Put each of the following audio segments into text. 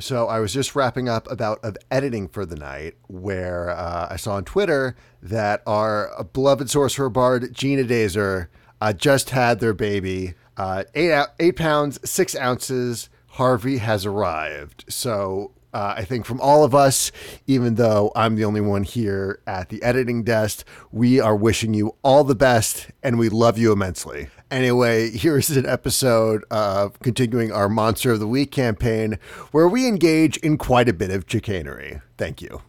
So I was just wrapping up about of editing for the night, where uh, I saw on Twitter that our beloved sorcerer bard Gina Dazer uh, just had their baby, uh, eight eight pounds six ounces. Harvey has arrived. So uh, I think from all of us, even though I'm the only one here at the editing desk, we are wishing you all the best and we love you immensely. Anyway, here's an episode of continuing our Monster of the Week campaign where we engage in quite a bit of chicanery. Thank you.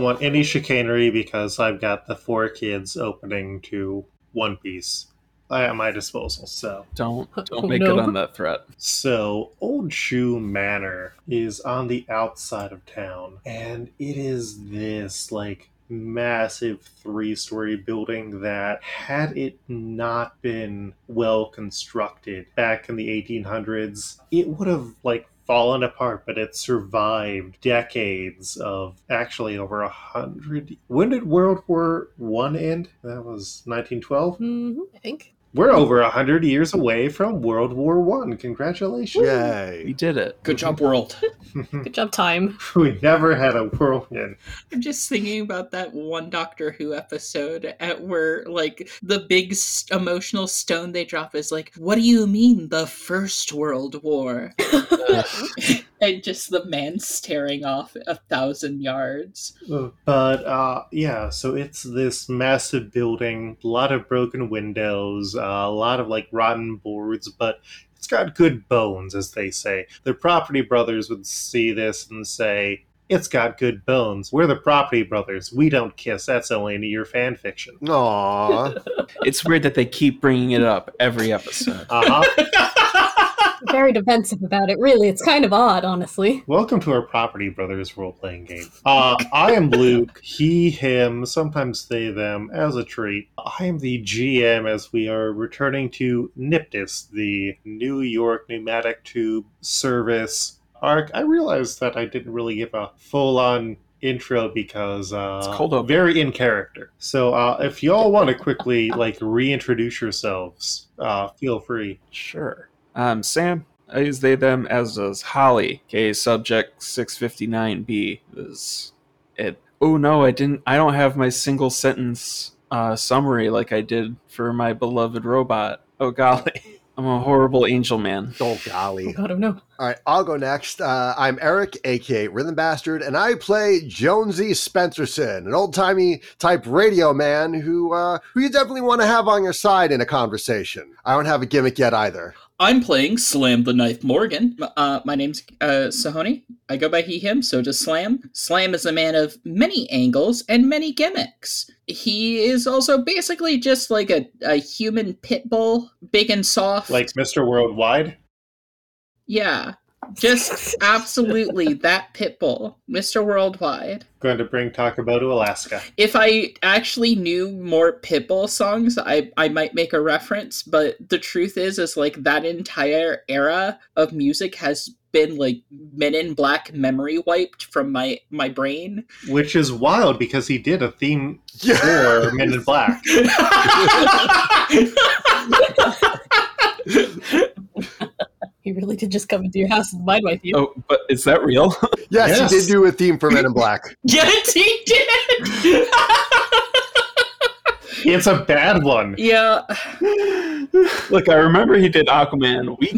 Don't want any chicanery because I've got the four kids opening to One Piece at my disposal. So, Don't oh, don't Oh, make no. it on that threat. so Old Shoe Manor is on the outside of town, and it is this like massive three-story building that had it not been well constructed back in the 1800s it would have like fallen apart but it survived decades of actually over a hundred. When did world war one end? That was 1912 hmm I think. We're over a hundred years away from world war one congratulations Yay! We did it. Good job, world. Good job, time. we never had a whirlwind I'm just thinking about that one Doctor Who episode at where, like, the big s- emotional stone they drop is like, "What do you mean the First World War?" and just the man staring off a thousand yards. But uh, yeah, so it's this massive building, a lot of broken windows, uh, a lot of like rotten boards, but it's got good bones, as they say. The property brothers would see this and say, "It's got good bones. We're the property brothers. We don't kiss. That's only in your fan fiction." Aw. It's weird that they keep bringing it up every episode. Uh huh. Very defensive about it. Really, it's kind of odd, honestly. Welcome to our Property Brothers role playing game. Uh, I am Luke, he, him, sometimes they, them, as a treat. I am the GM as we are returning to Niptus, the New York pneumatic tube service arc. I realized that I didn't really give a full on intro because uh, It's cold open. very in character. So uh, if y'all want to quickly like reintroduce yourselves, uh, feel free. Sure. Um, Sam, I use they them as does Holly. Okay, subject six fifty nine B is it. Oh no, I didn't. I don't have my single sentence uh, summary like I did for my beloved robot. Oh golly, I'm a horrible angel man. Oh, golly! I don't know. All right, I'll go next. Uh, I'm Eric, aka Rhythm Bastard, and I play Jonesy Spencerson, an old timey type radio man who uh, who you definitely want to have on your side in a conversation. I don't have a gimmick yet either. I'm playing Slam the Knife Morgan. Uh, my name's uh, Sahoni. I go by he, him, so does Slam. Slam is a man of many angles and many gimmicks. He is also basically just like a, a human pit bull, big and soft. Like Mr. Worldwide. yeah, just absolutely that pit bull, Mr. Worldwide. Going to bring Takabo to Alaska. If I actually knew more Pitbull songs, I, I might make a reference, but the truth is is like that entire era of music has been like Men in Black memory wiped from my my brain. Which is wild because he did a theme Yeah. for Men in Black. He really did just come into your house and mind wipe you. Oh, but is that real? Yes, Yes. he did do a theme for Men in Black. yes, he did. It's a bad one. yeah. Look, I remember he did Aquaman. We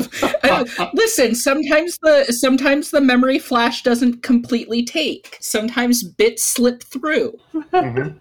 I- listen, sometimes the sometimes the memory flash doesn't completely take. Sometimes bits slip through. Mhm.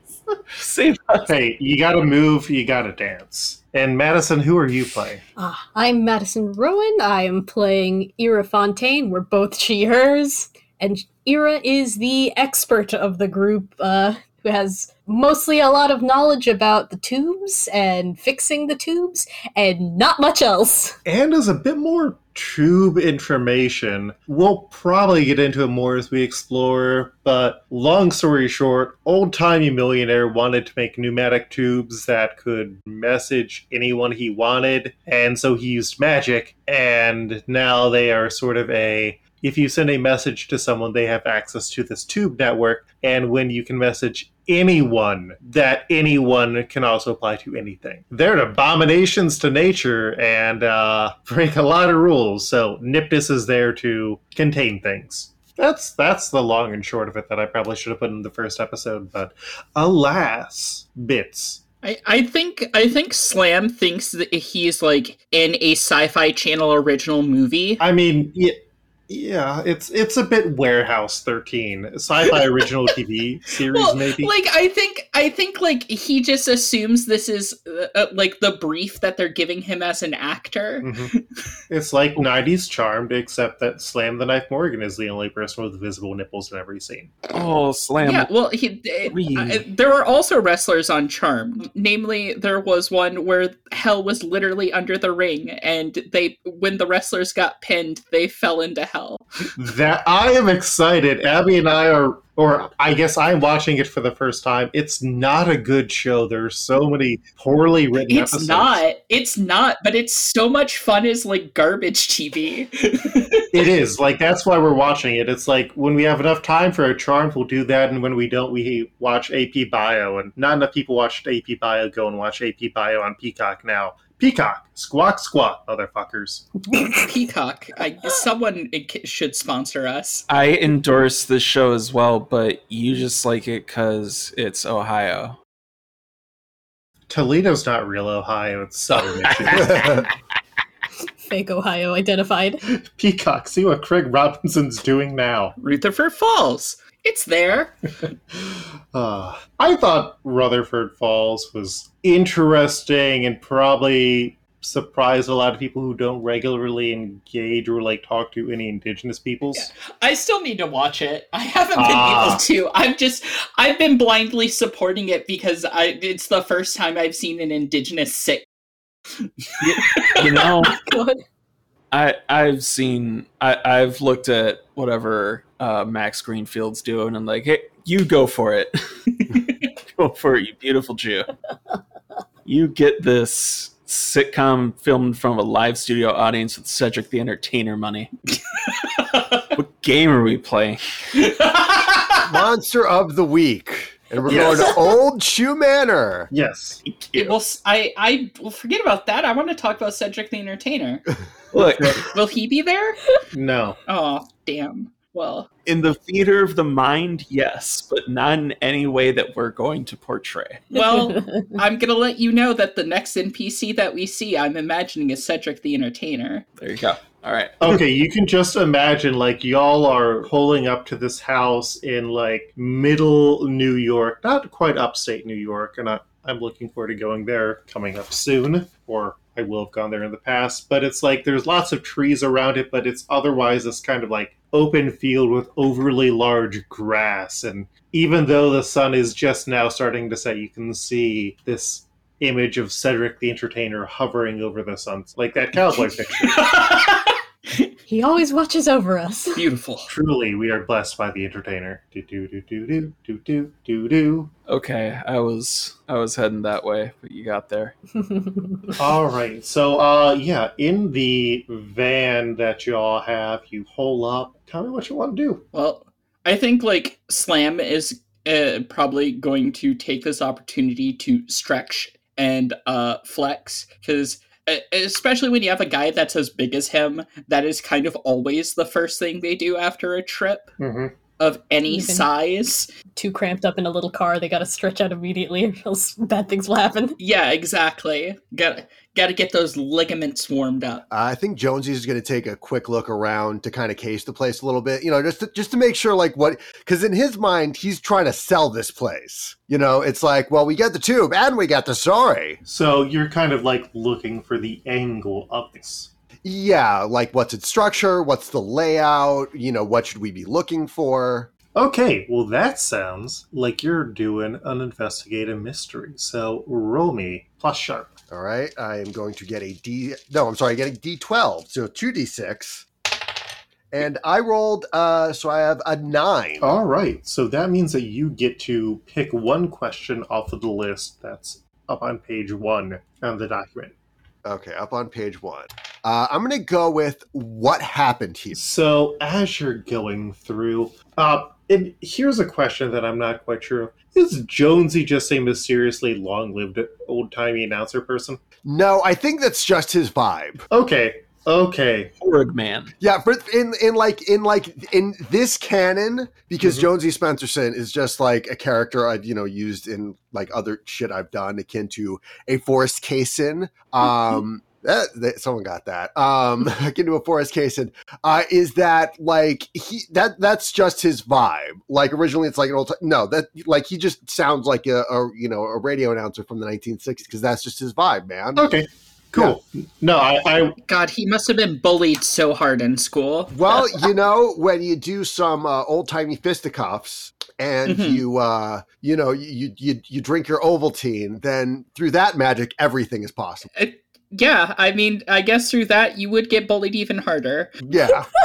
Save us. Hey, you gotta move, you gotta dance. And Madison, who are you playing? Ah, I'm Madison Rowan. I am playing Ira Fontaine. We're both she, hers. And Ira is the expert of the group uh, who has mostly a lot of knowledge about the tubes and fixing the tubes and not much else. And as a bit more tube information, we'll probably get into it more as we explore. But long story short, old timey millionaire wanted to make pneumatic tubes that could message anyone he wanted, and so he used magic. And now they are sort of a if you send a message to someone, they have access to this tube network. And when you can message anyone, that anyone can also apply to anything. They're abominations to nature and uh, break a lot of rules. So Niptus is there to contain things. That's that's the long and short of it that I probably should have put in the first episode, but alas, bits. I, I think I think Slam thinks that he's like in a sci-fi channel original movie. I mean, yeah, yeah, it's it's a bit Warehouse 13, sci-fi original TV series Well, maybe. like I think I think like he just assumes this is uh, uh, like the brief that they're giving him as an actor. Mhm. It's like 90s Charmed, except that Slam the Knife Morgan is the only person with visible nipples in every scene. Oh, slam. Yeah, well, he, Three. uh, there were also wrestlers on Charmed. Namely, there was one where hell was literally under the ring, and they, when the wrestlers got pinned, they fell into hell. That I am excited. Abby and I are, or I guess I'm watching it for the first time. It's not a good show. There's so many poorly written It's episodes. not. It's not. But it's so much fun as like garbage TV. It is like that's why we're watching it. It's like when we have enough time for a charm, we'll do that, and when we don't, we watch AP Bio. And not enough people watched AP Bio. Go and watch AP Bio on Peacock now. Peacock, squawk, squawk, motherfuckers. Peacock. I, someone should sponsor us. I endorse this show as well, but you just like it because it's Ohio. Toledo's not real Ohio; it's Southern Michigan. Fake Ohio identified. Peacock, see what Craig Robinson's doing now. Rutherford Falls. It's there. Uh, I thought Rutherford Falls was interesting and probably surprised a lot of people who don't regularly engage or like talk to any indigenous peoples. I still need to watch it. I haven't been Ah. able to. I'm just I've been blindly supporting it because I it's the first time I've seen an indigenous sick. You know, God. I I've seen I I've looked at whatever uh, Max Greenfield's doing and I'm like, hey, you go for it, go for it, you beautiful Jew. You get this sitcom filmed in front of a live studio audience with Cedric the Entertainer money. What game are we playing? Monster of the week. And we're Yes. going to Old Shoe Manor. Yes. Thank It you. will. s- I I will forget about that. I want to talk about Cedric the Entertainer. Look, Will he be there? No. Oh damn. Well, in the theater of the mind, yes, but not in any way that we're going to portray. well, I'm gonna let you know that the next NPC that we see, I'm imagining is Cedric the Entertainer. There you go. All right. Okay, you can just imagine like y'all are pulling up to this house in like middle New York, not quite upstate New York, and I, I'm looking forward to going there coming up soon, or I will have gone there in the past. But it's like there's lots of trees around it, but it's otherwise this kind of like open field with overly large grass. And even though the sun is just now starting to set, you can see this image of Cedric the Entertainer hovering over the sun, like that cowboy picture. he always watches over us. Beautiful. Truly, we are blessed by the entertainer. Do do do do do do do do do. Okay, I was I was heading that way, but you got there. All right. So, uh, yeah, in the van that y'all have, you hole up. Tell me what you want to do. Well, I think like Slam is uh, probably going to take this opportunity to stretch and uh, flex because. Especially when you have a guy that's as big as him, that is kind of always the first thing they do after a trip. Mm-hmm. of any Even- size. Too cramped up in a little car, they gotta stretch out immediately, or else bad things will happen. Yeah, exactly. Got got to get those ligaments warmed up. I think Jonesy is going to take a quick look around to kind of case the place a little bit, you know, just to, just to make sure, like, what, because in his mind, he's trying to sell this place. You know, it's like, well, we got the tube and we got the story. So you're kind of like looking for the angle of this. Yeah, like, what's its structure? What's the layout? You know, what should we be looking for? Okay, well, that sounds like you're doing an investigative mystery. So roll me plus sharp. All right, I am going to get a D. No, I'm sorry, I get a D12. so two D6. And I rolled, uh, so I have a nine. All right, so that means that you get to pick one question off of the list that's up on page one of the document. Okay, up on page one. Uh, I'm going to go with what happened here. So as you're going through, uh, and here's a question that I'm not quite sure of: Is Jonesy just a mysteriously long-lived old-timey announcer person? No, I think that's just his vibe. Okay, okay, Horrid man. Yeah, for in in like in like in this canon, because Mhm. Jonesy Spencerson is just like a character I've you know used in like other shit I've done, akin to a Forrest Kaysen. Um, that, that someone got that. Um, akin to a Forrest Kaysen. Uh, is that like he that that's just his vibe? Like originally, it's like an old ti- no that like he just sounds like a, a you know a radio announcer from the 1960s because that's just his vibe, man. okay, cool. No, I, I God, he must have been bullied so hard in school. Well, you know, when you do some uh, old timey fisticuffs and Mhm. you, uh, you know, you, you you drink your Ovaltine, then through that magic, everything is possible. Uh, yeah, I mean, I guess through that you would get bullied even harder. Yeah,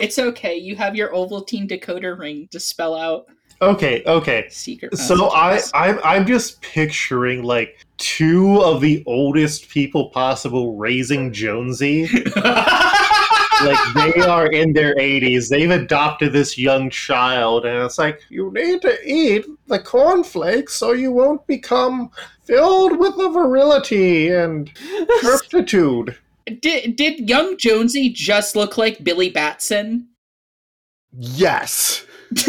It's okay. You have your Ovaltine decoder ring to spell out okay, okay. secret. So I. I'm, I'm just picturing like two of the oldest people possible raising Jonesy. like they are in their 80s. They've adopted this young child, and it's like you need to eat the cornflakes so you won't become filled with the virility and turpitude. did did young Jonesy just look like Billy Batson? yes.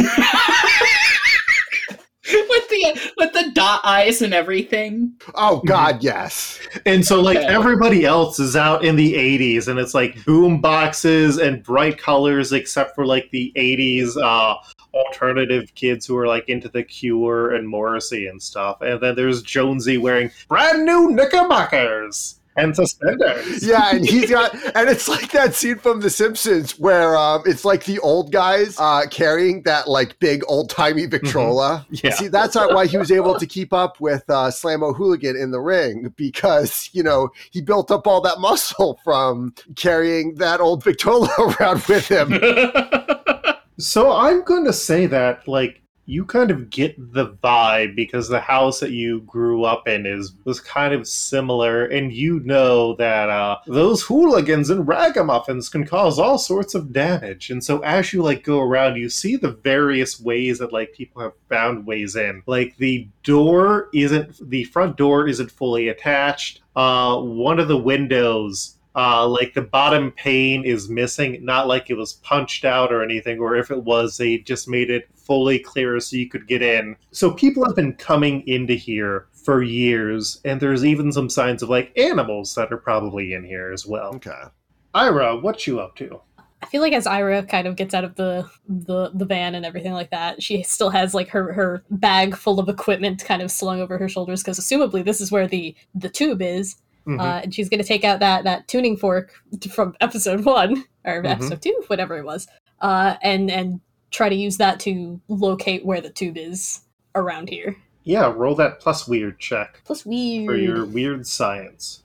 with the with the dot eyes and everything. Oh God, yes. And so, like, Okay. everybody else is out in the 80s, and it's like boom boxes and bright colors, except for like the 80s uh, alternative kids who are like into The Cure and Morrissey and stuff. And then there's Jonesy wearing brand new knickerbockers and suspenders. Yeah, and he's got, and it's like that scene from The Simpsons where um, it's like the old guys uh, carrying that like big old timey Victrola. Yeah. See, that's not why he was able to keep up with uh, Slamo Hooligan in the ring because you know he built up all that muscle from carrying that old Victrola around with him. So I'm going to say that, like, you kind of get the vibe because the house that you grew up in is was kind of similar, and you know that uh, those hooligans and ragamuffins can cause all sorts of damage. And so as you like go around, you see the various ways that like people have found ways in. Like the door isn't the front door isn't fully attached. Uh, one of the windows uh, like the bottom pane is missing, not like it was punched out or anything, or if it was, they just made it fully clear so you could get in. So people have been coming into here for years, and there's even some signs of like animals that are probably in here as well. Okay. Ira, what you up to? I feel like as Ira kind of gets out of the, the the van and everything like that, she still has like her her bag full of equipment kind of slung over her shoulders because assumably this is where the the tube is, Mhm. uh, and she's going to take out that that tuning fork from episode one or Mhm. episode two, whatever it was, uh, and and try to use that to locate where the tube is around here. yeah, roll that plus weird check Plus weird. for your weird science.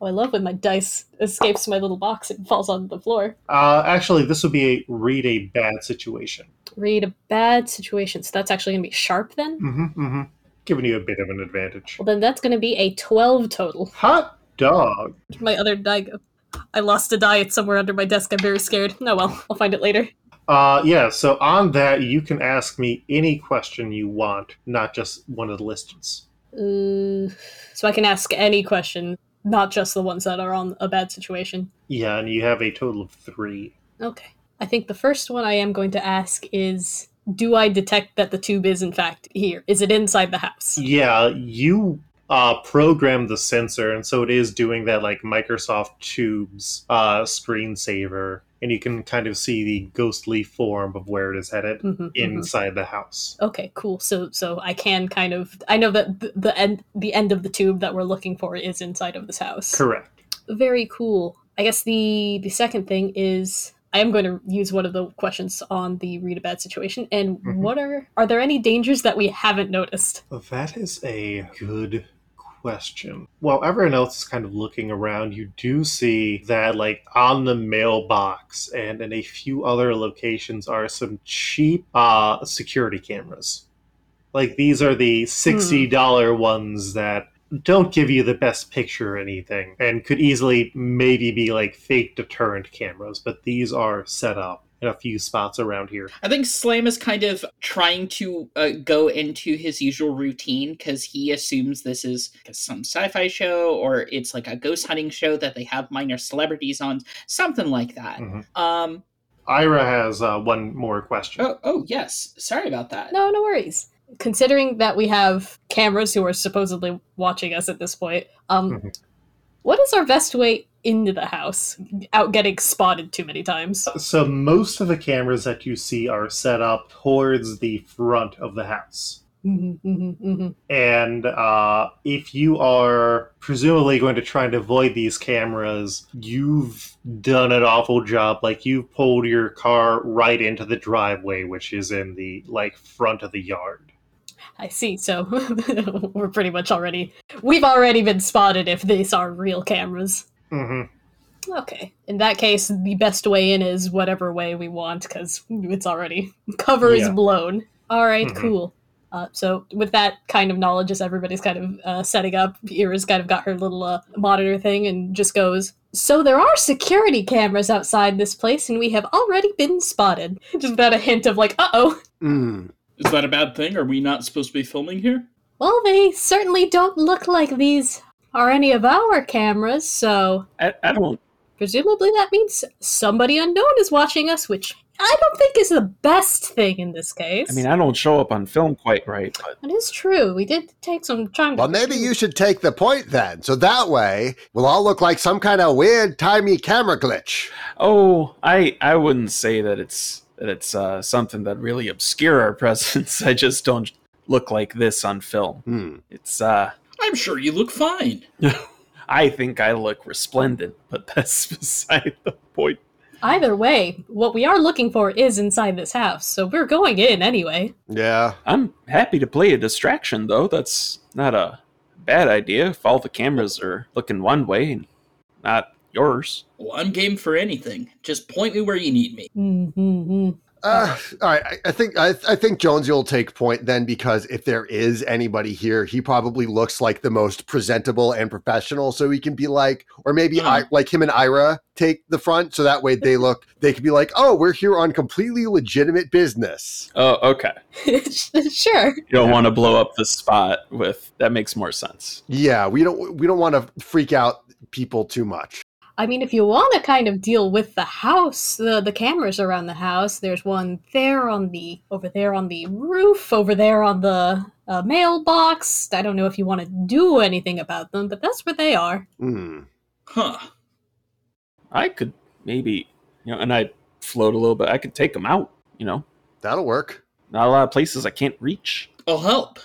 Oh, I love when my dice escapes my little box and falls on the floor. Uh, actually, this would be a read a bad situation. Read a bad situation. So that's actually going to be sharp then. Mm-hmm, mm-hmm. Giving you a bit of an advantage. Well, then that's going to be a 12 total. Hot dog. My other die go. I lost a die. It's somewhere under my desk. I'm very scared. No, well, I'll find it later. Uh, yeah, so on that, you can ask me any question you want, not just one of the listings. Uh, so I can ask any question, not just the ones that are on a bad situation. Yeah, and you have a total of three. Okay. I think the first one I am going to ask is do I detect that the tube is in fact here? Is it inside the house? Yeah, you uh, programmed the sensor, and so it is doing that like Microsoft Tubes uh, screensaver, and you can kind of see the ghostly form of where it is headed Mhm, mhm. inside the house. Okay, cool. So so I can kind of I know that the, the end the end of the tube that we're looking for is inside of this house. Correct. Very cool. I guess the the second thing is I am going to use one of the questions on the read a bad situation. And Mhm. what are are there any dangers that we haven't noticed? That is a good question. While everyone else is kind of looking around, you do see that, like, on the mailbox and in a few other locations are some cheap uh, security cameras. Like, these are the $60 ones that don't give you the best picture or anything and could easily maybe be like fake deterrent cameras, but these are set up in a few spots around here. I think Slam is kind of trying to uh, go into his usual routine because he assumes this is some sci-fi show or it's like a ghost hunting show that they have minor celebrities on, something like that. Mhm. Um. Ira has uh, one more question. Oh. Oh. Yes. Sorry about that. No, no worries. Considering that we have cameras who are supposedly watching us at this point, um, Mhm. what is our best way into the house? Out getting spotted too many times. So most of the cameras that you see are set up towards the front of the house. Mhm, mhm, mhm. And uh, if you are presumably going to try and avoid these cameras, you've done an awful job. Like you've pulled your car right into the driveway, which is in the like front of the yard. I see. So we're pretty much already we've already been spotted if these are real cameras. hmm Okay. In that case, the best way in is whatever way we want because it's already cover is Yeah. blown. All right, Mhm. cool. Uh, so with that kind of knowledge, as everybody's kind of uh, setting up, Ira's kind of got her little uh, monitor thing and just goes. So there are security cameras outside this place, and we have already been spotted. Just without a hint of like, uh oh. Mm. Is that a bad thing? Are we not supposed to be filming here? Well, they certainly don't look like these are any of our cameras, so I, I don't. presumably that means somebody unknown is watching us, which I don't think is the best thing in this case. I mean, I don't show up on film quite right, but it is true. We did take some time. To Well, to maybe you should take the point then. So that way, we'll all look like some kind of weird, timey camera glitch. oh, I I wouldn't say that it's that it's uh, something that really obscure our presence. I just don't look like this on film. Hmm. It's uh, I'm sure you look fine. I think I look resplendent, but that's beside the point. Either way, what we are looking for is inside this house, so we're going in anyway. Yeah. I'm happy to play a distraction, though. That's not a bad idea if all the cameras are looking one way and not yours. Well, I'm game for anything. Just point me where you need me. Mm-hmm. Uh, all right. I, I think I, I think Jonesy will take point then because if there is anybody here, he probably looks like the most presentable and professional. So he can be like, or maybe. I like him and Ira take the front, so that way they look. They could be like, oh, we're here on completely legitimate business. Oh, okay. sure. You don't want to blow up the spot with that makes more sense. Yeah, we don't we don't want to freak out people too much. I mean, if you want to kind of deal with the house, the the cameras around the house, there's one there on the over there on the roof, over there on the uh, mailbox. I don't know if you want to do anything about them, but that's where they are. Hmm. Huh. I could maybe, you know, and I float a little bit. I could take them out. You know, That'll work. not a lot of places I can't reach. I'll help.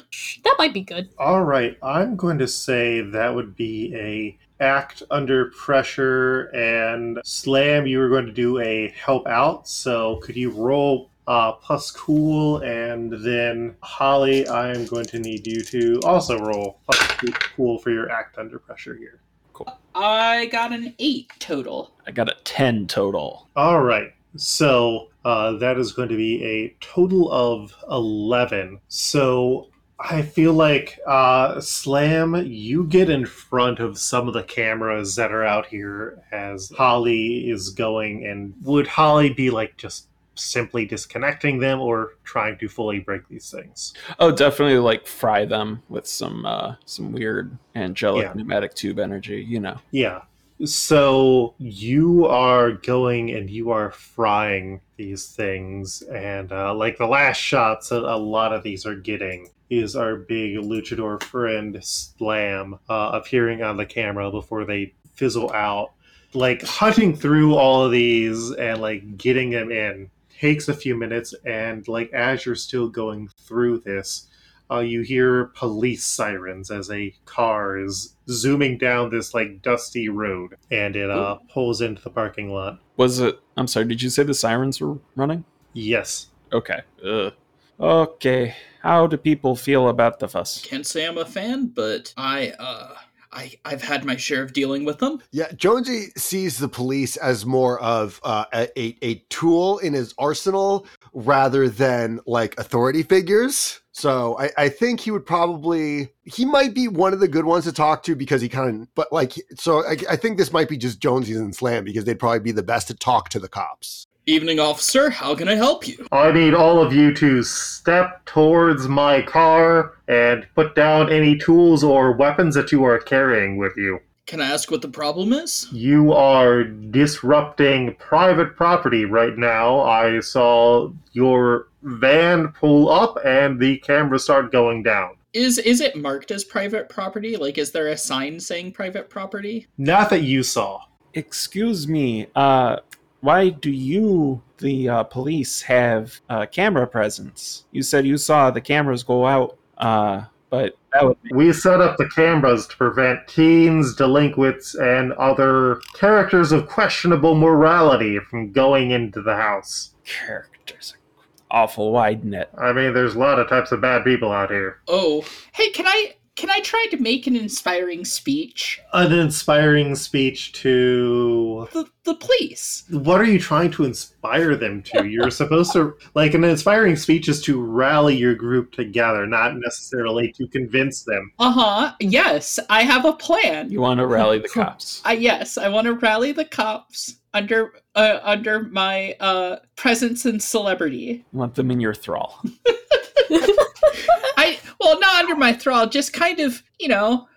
That might be good. All right, I'm going to say that would be a act under pressure and slam. You were going to do a help out. So could you roll uh, plus cool and then Holly? I am going to need you to also roll plus cool for your act under pressure here. Cool. I got an eight total. I got a ten total. All right. So uh, that is going to be a total of 11. So I feel like, uh, Slam, you get in front of some of the cameras that are out here as Holly is going. And would Holly be like just simply disconnecting them or trying to fully break these things? Oh, definitely like fry them with some uh some weird angelic Yeah. pneumatic tube energy. You know. Yeah. So you are going and you are frying these things, and uh, like the last shots that a lot of these are getting is our big luchador friend Slam uh, appearing on the camera before they fizzle out. Like hunting through all of these and like getting them in takes a few minutes, and like as you're still going through this, uh, you hear police sirens as a car is zooming down this like dusty road, and it uh, pulls into the parking lot. Was it? I'm sorry. Did you say the sirens were running? Yes. Okay. Ugh. Okay. How do people feel about the fuss? Can't say I'm a fan, but I uh I I've had my share of dealing with them. Yeah, Jonesy sees the police as more of uh, a, a a tool in his arsenal rather than like authority figures. So I, I think he would probably he might be one of the good ones to talk to because he kind of but like so I, I think this might be just Jonesy and Slam because they'd probably be the best to talk to the cops. Evening, officer. How can I help you? I need all of you to step towards my car and put down any tools or weapons that you are carrying with you. Can I ask what the problem is? You are disrupting private property right now. I saw your van pull up and the camera start going down. Is is it marked as private property? Like is there a sign saying private property? Not that you saw. Excuse me. Uh, why do you, the uh, police, have uh, camera presence? You said you saw the cameras go out. Uh, but that would be We set up the cameras to prevent teens, delinquents, and other characters of questionable morality from going into the house. characters. Awful wide net. I mean, there's a lot of types of bad people out here. Oh, hey, can I can I try to make an inspiring speech? An inspiring speech to. The the police. What are you trying to inspire them to? You're supposed to. Like, an inspiring speech is to rally your group together, not necessarily to convince them. Uh huh. Yes, I have a plan. You want to rally the cops. I yes, I want to rally the cops under uh, under my uh, presence and celebrity. You want them in your thrall. I well, not under my thrall, just kind of you know,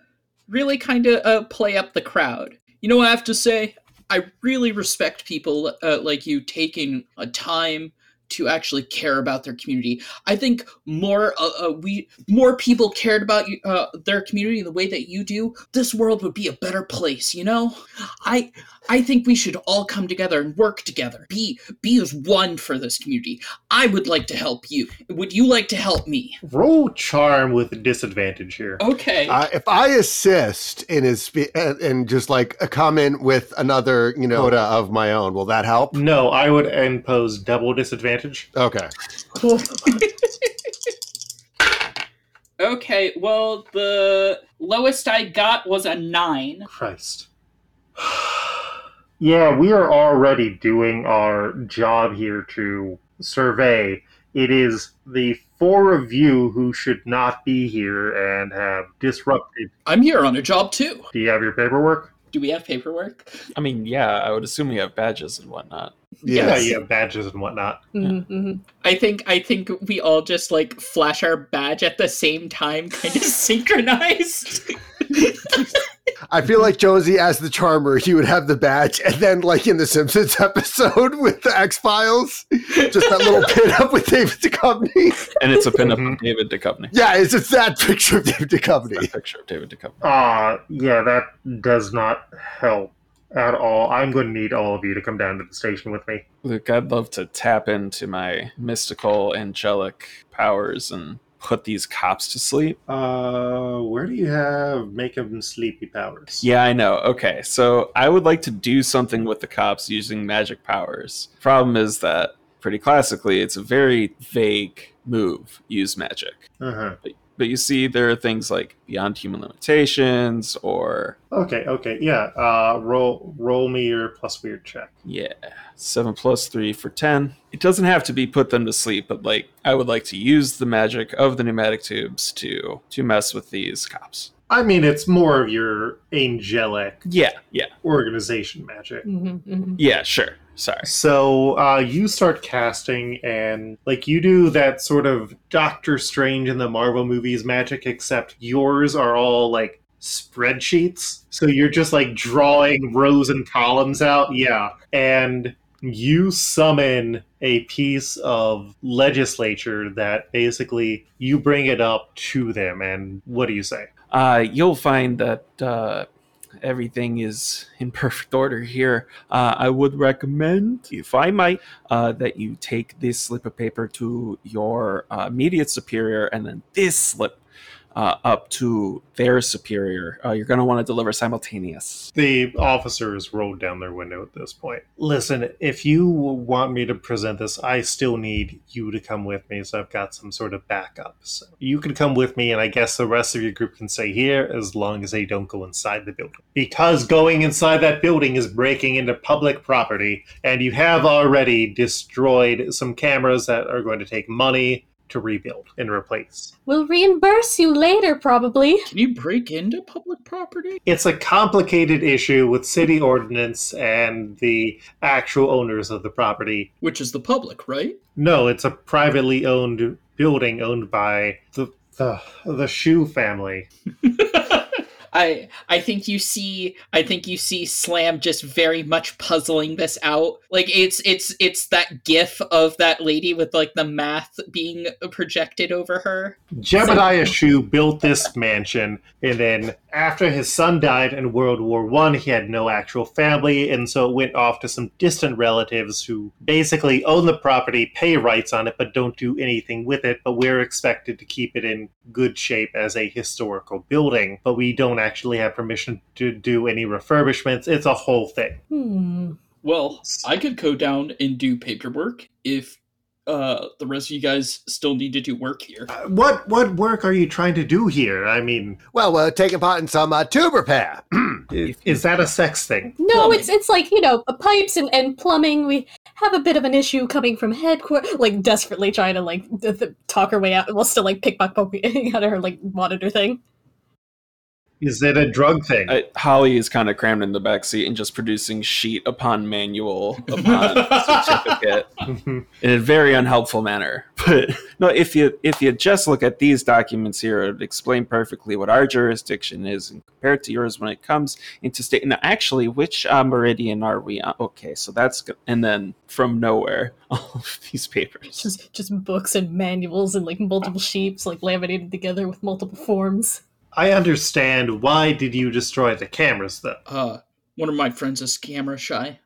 really kind of uh, play up the crowd. You know what I have to say? I really respect people uh, like you taking a time to actually care about their community. I think more uh, uh, we more people cared about uh, their community the way that you do. This world would be a better place. You know, I I think we should all come together and work together. Be be as one for this community. I would like to help you. Would you like to help me? Roll charm with disadvantage here. Okay. Uh, if I assist in his spe- and, and just like come in with another you know quota of my own, will that help? No, I would impose double disadvantage. Okay. Okay, well, the lowest I got was a nine. Christ. yeah, we are already doing our job here to survey. It is the four of you who should not be here and have disrupted. I'm here on a job too. Do you have your paperwork? Do we have paperwork? I mean, yeah, I would assume you have badges and whatnot. Yeah, Yes. you have badges and whatnot. Mhm, mhm. I think I think we all just like flash our badge at the same time, kind of synchronized. I feel like Jonesy, as the charmer, he would have the badge, and then, like in the Simpsons episode with the X Files, just that little pin up with David Duchovny. And it's a pinup Mhm. of David Duchovny. Yeah, it's just that picture of David A Duchovny. picture of David Duchovny. Ah, yeah, that does not help at all. I'm going to need all of you to come down to the station with me. Luke, I'd love to tap into my mystical, angelic powers and put these cops to sleep. Uh, where do you have make them sleepy powers? Yeah, I know. Okay, so I would like to do something with the cops using magic powers. Problem is that, pretty classically, it's a very vague move. Use magic. Uh-huh. But you see, there are things like beyond human limitations, or Okay, okay, yeah. Uh, roll roll me your plus weird check. yeah, seven plus three for ten. It doesn't have to be put them to sleep, but like I would like to use the magic of the pneumatic tubes to to mess with these cops. I mean, it's more of your angelic Yeah, yeah, organization magic. Mhm, mhm. yeah. Sure. Sorry. So uh, you start casting, and like you do that sort of Doctor Strange in the Marvel movies magic, except yours are all like spreadsheets. So you're just like drawing rows and columns out. Yeah. And you summon a piece of legislature that basically you bring it up to them. And what do you say? Uh, you'll find that uh, everything is in perfect order here. Uh, I would recommend, if I might, uh, that you take this slip of paper to your uh, immediate superior and then this slip uh, up to their superior. Uh, you're going to want to deliver simultaneous. The officers rolled down their window at this point. Listen, if you want me to present this, I still need you to come with me, so I've got some sort of backup. So you can come with me, and I guess the rest of your group can stay here as long as they don't go inside the building. Because going inside that building is breaking into public property, and you have already destroyed some cameras that are going to take money to rebuild and replace. We'll reimburse you later, probably. Can you break into public property? It's a complicated issue with city ordinance and the actual owners of the property. Which is the public, right? No, it's a privately owned building owned by the the, the Shu family. I I think you see I think you see Slam just very much puzzling this out. Like it's it's it's that gif of that lady with like the math being projected over her. Jebediah Shu built this mansion, and then after his son died in World War One, he had no actual family, and so it went off to some distant relatives who basically own the property, pay rights on it, but don't do anything with it. But we're expected to keep it in good shape as a historical building, but we don't actually have permission to do any refurbishments. It's a whole thing. Hmm. Well, I could go down and do paperwork if uh the rest of you guys still need to do work here. Uh, what what work are you trying to do here? I mean, Well, we're taking part in some uh, tube repair. is, is that a sex thing? No, Plumbing. it's it's like you know uh, pipes and, and plumbing. We have a bit of an issue coming from headquarters, like desperately trying to like th- th- talk her way out while still like pickpocketing out of her like monitor thing. Is it a drug thing? Uh, Holly is kind of crammed in the back seat and just producing sheet upon manual upon certificate in a very unhelpful manner. But no, if you if you just look at these documents here, it explain perfectly what our jurisdiction is and compared to yours when it comes into state. Now, actually, which uh, meridian are we on? Okay, so that's good. And then from nowhere, all of these papers. Just just books and manuals and like multiple sheets like laminated together with multiple forms. I understand. Why did you destroy the cameras, though? Uh one of my friends is camera shy.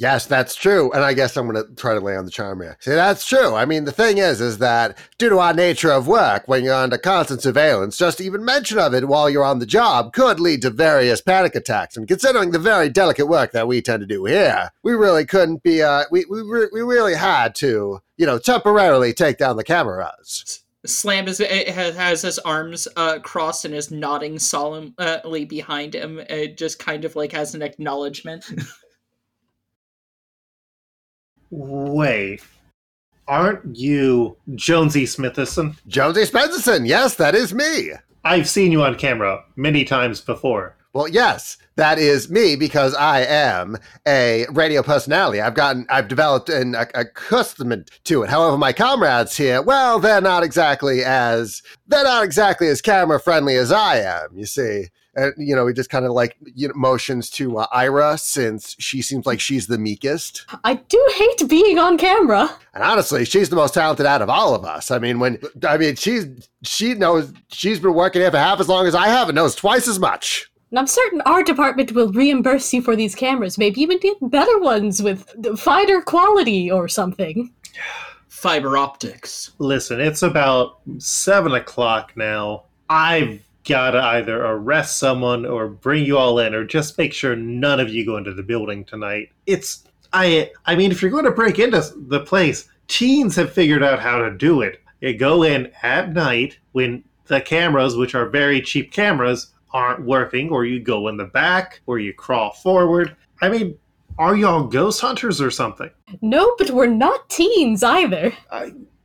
Yes, that's true. And I guess I'm going to try to lay on the charm here. See, that's true. I mean, the thing is, is that due to our nature of work, when you're under constant surveillance, just even mention of it while you're on the job could lead to various panic attacks. And considering the very delicate work that we tend to do here, we really couldn't be, uh, we, we, re- we really had to, you know, temporarily take down the cameras. Slam is has, has his arms uh, crossed and is nodding solemnly behind him. It just kind of like has an acknowledgement. Wait. Aren't you Jonesy Smithison? Jonesy Spencerson, yes, that is me. I've seen you on camera many times before. Well, yes, that is me because I am a radio personality. I've gotten, I've developed an a, accustomment to it. However, my comrades here, well, they're not exactly as, they're not exactly as camera friendly as I am. You see, and you know, we just kind of like you know, motions to uh, Ira since she seems like she's the meekest, I do hate being on camera. and honestly, she's the most talented out of all of us. I mean, when I mean, she's she knows she's been working here for half as long as I have and knows twice as much. And I'm certain our department will reimburse you for these cameras. Maybe even get better ones with finer quality or something. Fiber optics. Listen, it's about seven o'clock now. I've got to either arrest someone or bring you all in, or just make sure none of you go into the building tonight. It's I. I mean, if you're going to break into the place, teens have figured out how to do it. You go in at night when the cameras, which are very cheap cameras, aren't working, or you go in the back, or you crawl forward. I mean, are y'all ghost hunters or something? No, but we're not teens either.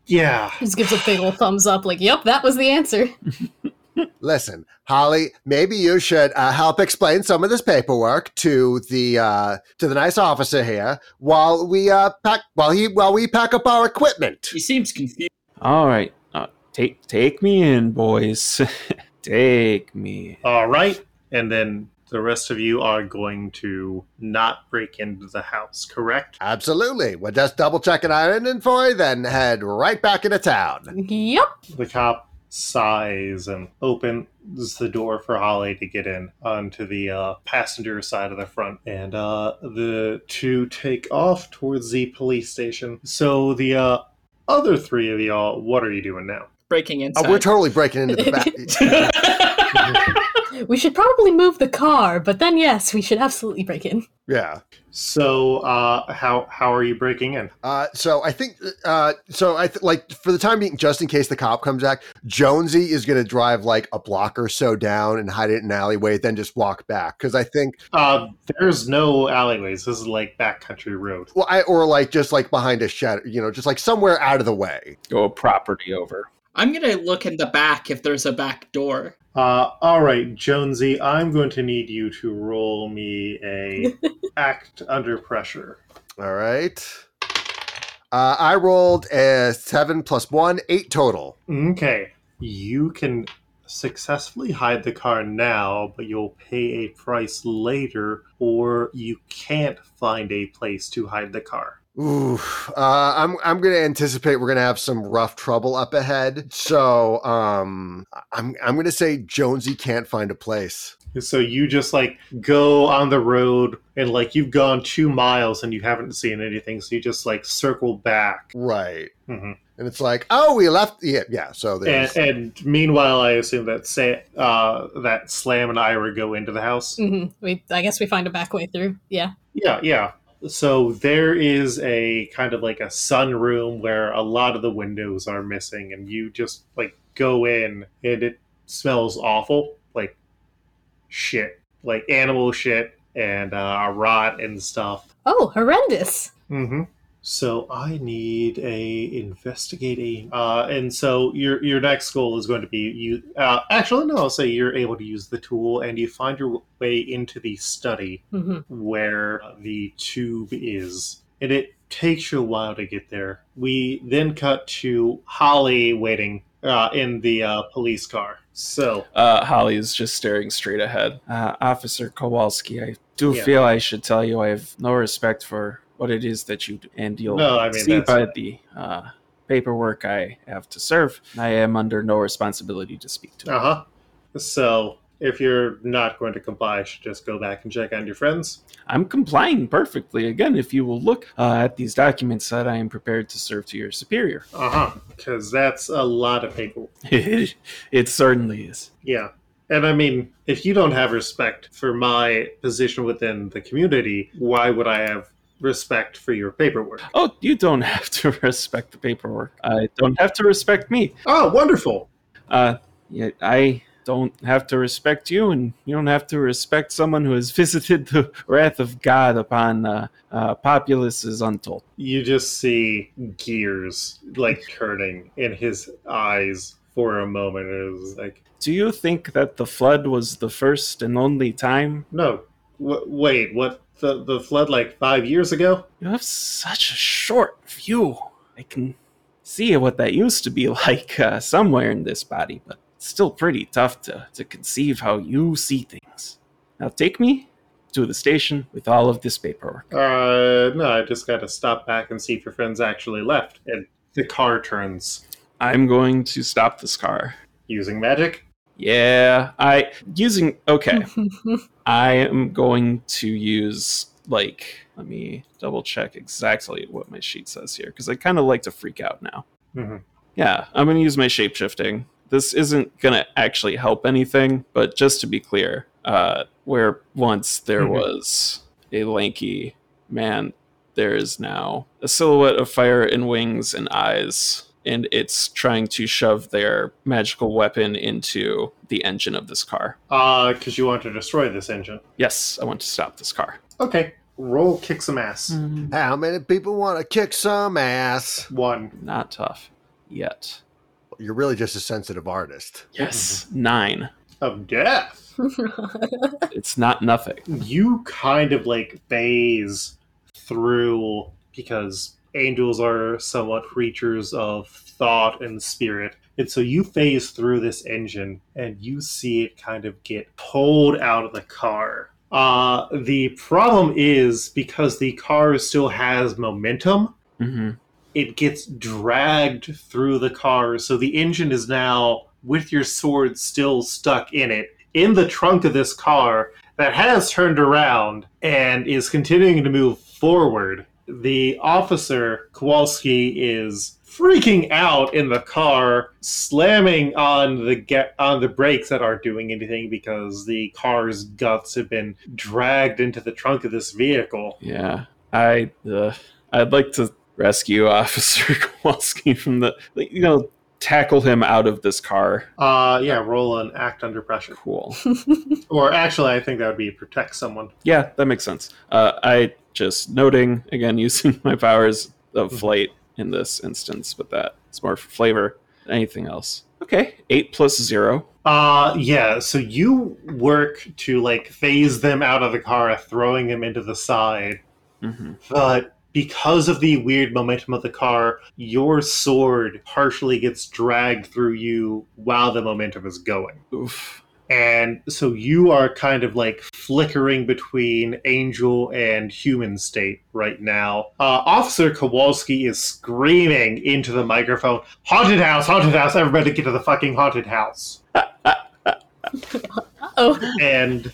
Yeah. Just gives a big old thumbs up, like, yep, that was the answer. Listen, Holly, maybe you should uh, help explain some of this paperwork to the uh, to the nice officer here while we uh, pack while he while we pack up our equipment. He seems confused. All right, uh, take take me in, boys. Take me. All right. And then the rest of you are going to not break into the house, correct? Absolutely. We're just double checking our inventory, then head right back into town. Yep. The cop sighs and opens the door for Holly to get in onto the uh, passenger side of the front. And uh, the two take off towards the police station. So the uh, other three of y'all, what are you doing now? Breaking Oh, we're totally breaking into the back. We should probably move the car, but then yes, we should absolutely break in. yeah. So uh, how how are you breaking in? Uh, so I think, uh, so I th- like for the time being, just in case the cop comes back, Jonesy is going to drive like a block or so down and hide it in an alleyway, then just walk back. Cause I think, Uh, there's no alleyways. This is like backcountry road. well, I, or like just like behind a shed, you know, just like somewhere out of the way. Go property over. I'm gonna look in the back if there's a back door. Uh, all right, Jonesy, I'm going to need you to roll me a act under pressure. All right. Uh, I rolled a seven plus one, eight total. Okay, you can successfully hide the car now, but you'll pay a price later, or you can't find a place to hide the car. Ooh, uh, I'm I'm gonna anticipate we're gonna have some rough trouble up ahead. So, um, I'm I'm gonna say Jonesy can't find a place. So you just like go on the road and like you've gone two miles and you haven't seen anything, so you just like circle back. Right. hmm And it's like, oh, we left. Yeah, yeah. So And, and meanwhile, I assume that Sa- uh, that Slam and Ira go into the house. hmm We, I guess we find a back way through. Yeah. Yeah, yeah. So there is a kind of like a sunroom where a lot of the windows are missing, and you just like go in, and it smells awful, like shit, like animal shit and uh, rot and stuff. Oh, horrendous. Mm-hmm. So I need a investigating, uh, and so your your next goal is going to be you. Uh, actually, no, I'll say you're able to use the tool, and you find your way into the study hmm where the tube is, and it takes you a while to get there. We then cut to Holly waiting uh, in the uh, police car. So Uh, Holly is just staring straight ahead. Uh, Officer Kowalski, I do Yeah. feel I should tell you I have no respect for what it is that you do, and you'll No, I mean, see by the uh, paperwork I have to serve. I am under no responsibility to speak to. uh huh. So if you're not going to comply, I should just go back and check on your friends. I'm complying perfectly. Again, if you will look uh, at these documents that I am prepared to serve to your superior, Uh huh. Because that's a lot of paperwork. it certainly is. Yeah. And I mean, if you don't have respect for my position within the community, why would I have respect for your paperwork? Oh, you don't have to respect the paperwork. I don't have to respect me. Oh, wonderful. Uh, yeah, I don't have to respect you, and you don't have to respect someone who has visited the wrath of God upon uh, uh, populaces untold. You just see gears like turning in his eyes for a moment. It was like, Do you think that the flood was the first and only time? no, wait, what? The, the flood like five years ago? You have such a short view. I can see what that used to be like uh, somewhere in this body, but it's still pretty tough to, to conceive how you see things. Now take me to the station with all of this paperwork. Uh, no, I just got to stop back and see if your friends actually left. And the car turns I'm going to stop this car. using magic. Yeah, I using okay. I am going to use like let me double check exactly what my sheet says here because I kind of like to freak out now. Mhm. Yeah, I'm going to use my shape shifting. This isn't going to actually help anything, but just to be clear, uh, where once there Mhm. was a lanky man, there is now a silhouette of fire and wings and eyes, and it's trying to shove their magical weapon into the engine of this car. Uh, because you want to destroy this engine. Yes, I want to stop this car. Okay, roll kick some ass. How many people want to kick some ass? One. Not tough yet. You're really just a sensitive artist. Yes, nine. Of death. It's not nothing. You kind of like phase through because angels are somewhat creatures of thought and spirit. And so you phase through this engine and you see it kind of get pulled out of the car. Uh, the problem is because the car still has momentum, hmm it gets dragged through the car. So the engine is now, with your sword still stuck in it, in the trunk of this car that has turned around and is continuing to move forward. The officer, Kowalski, is freaking out in the car, slamming on the ga- on the brakes that aren't doing anything because the car's guts have been dragged into the trunk of this vehicle. Yeah, I uh, I'd like to rescue Officer Kowalski from the you know tackle him out of this car. Uh, yeah, roll an act under pressure. Cool. Or actually, I think that would be protect someone. Yeah, that makes sense. Uh, I just noting again using my powers of Mhm. flight in this instance, but that it's more for flavor. than Anything else? Okay, eight plus zero. Uh, yeah. So you work to like phase them out of the car, throwing them into the side. Mm-hmm. But because of the weird momentum of the car, your sword partially gets dragged through you while the momentum is going. Oof. And so you are kind of like flickering between angel and human state right now. Uh, Officer Kowalski is screaming into the microphone Haunted house, haunted house, everybody get to the fucking haunted house. Oh, and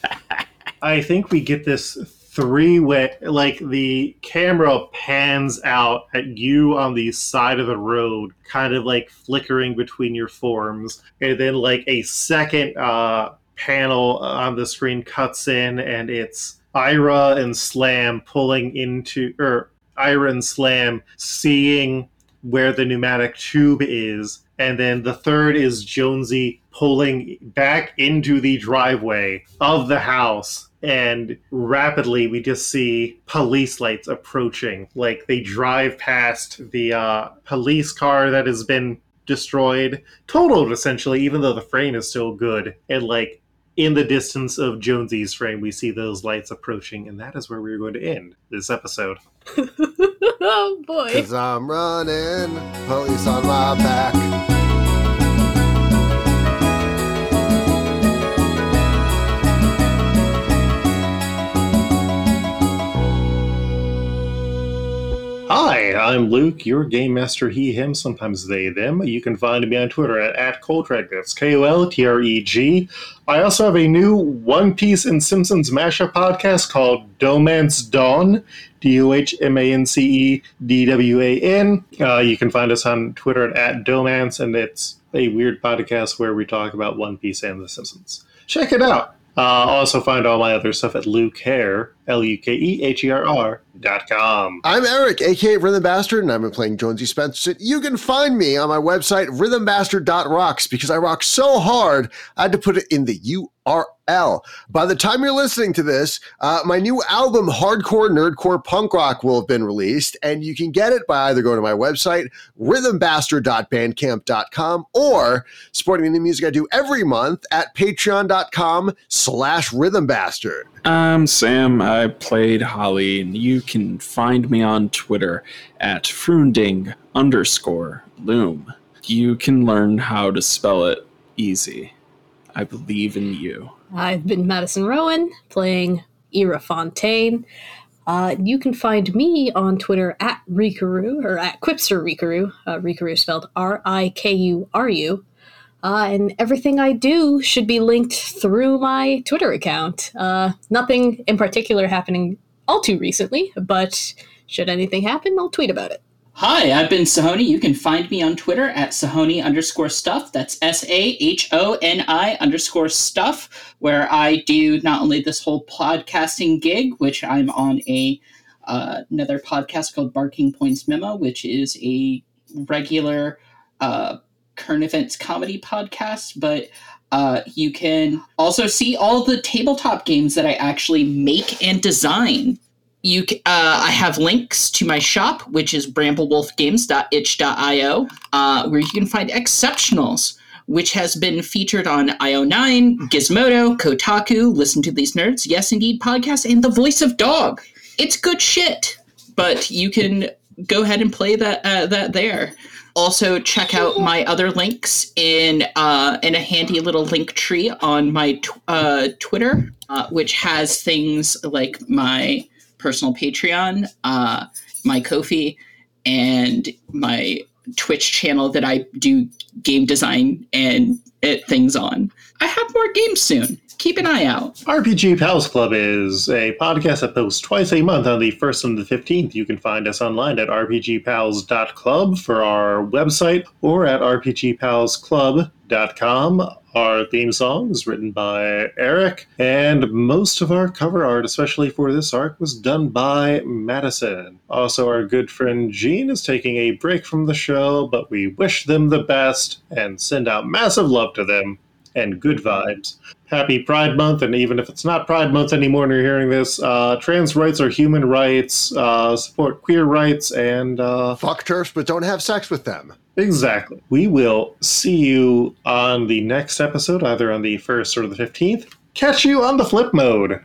I think we get this three way like the camera pans out at you on the side of the road kind of like flickering between your forms and then like a second uh panel on the screen cuts in and it's ira and slam pulling into or ira and slam seeing where the pneumatic tube is and then the third is jonesy pulling back into the driveway of the house and rapidly we just see police lights approaching like they drive past the uh, police car that has been destroyed totaled essentially even though the frame is still good and like in the distance of jonesy's frame we see those lights approaching and that is where we're going to end this episode oh boy. Cause I'm running, police on my back. I'm Luke, your game master, he, him, sometimes they, them. You can find me on Twitter at, at Koltreg, that's K O L T R E G. I also have a new One Piece and Simpsons mashup podcast called Dohmance Dawn, D O H M A N C E D W A N. Uh, you can find us on Twitter at, at Dohmance, and it's a weird podcast where we talk about One Piece and The Simpsons. Check it out. Uh, also find all my other stuff at Luke Herr, L U K E H E R R dot com. I'm Eric, aka Rhythm Bastard, and I've been playing Jonesy Spencer. You can find me on my website, rhythmbastard.rocks, because I rock so hard, I had to put it in the URL. By the time you're listening to this, uh, my new album, Hardcore Nerdcore Punk Rock, will have been released, and you can get it by either going to my website, rhythmbastard.bandcamp.com, or supporting the music I do every month at patreon.com slash rhythmbastard. I'm Sam. I played Holly, and you can find me on Twitter at Frunding underscore Loom. You can learn how to spell it easy. I believe in you. I've been Madison Rowan playing Ira Fontaine. Uh, you can find me on Twitter at Rikaru or at Quipster Rikaru. Uh, spelled R I K U R U. Uh, and everything I do should be linked through my Twitter account. Uh, nothing in particular happening all too recently, but should anything happen, I'll tweet about it. Hi, I've been Sahoni. You can find me on Twitter at Sahoni underscore stuff. That's S A H O N I underscore stuff, where I do not only this whole podcasting gig, which I'm on a uh, another podcast called Barking Points Memo, which is a regular uh, current events comedy podcast, but uh, you can also see all the tabletop games that I actually make and design you uh, I have links to my shop, which is bramblewolfgames.itch.io, uh, where you can find exceptionals, which has been featured on IO9, Gizmodo, Kotaku, Listen to These Nerds, Yes Indeed podcast, and The Voice of Dog. It's good shit, but you can go ahead and play that uh, that there. Also, check out my other links in uh, in a handy little link tree on my tw- uh, Twitter, uh, which has things like my personal Patreon, uh, my Kofi, and my Twitch channel that I do game design and it, things on. I have more games soon. Keep an eye out. RPG Pals Club is a podcast that posts twice a month on the 1st and the 15th. You can find us online at rpgpals.club for our website or at rpgpalsclub.com. Our theme song is written by Eric, and most of our cover art, especially for this arc, was done by Madison. Also, our good friend Gene is taking a break from the show, but we wish them the best and send out massive love to them and good vibes. Happy Pride Month, and even if it's not Pride Month anymore and you're hearing this, uh, trans rights are human rights, uh, support queer rights, and uh, Fuck TERFs, but don't have sex with them. exactly. We will see you on the next episode, either on the 1st or the 15th. Catch you on the flip mode.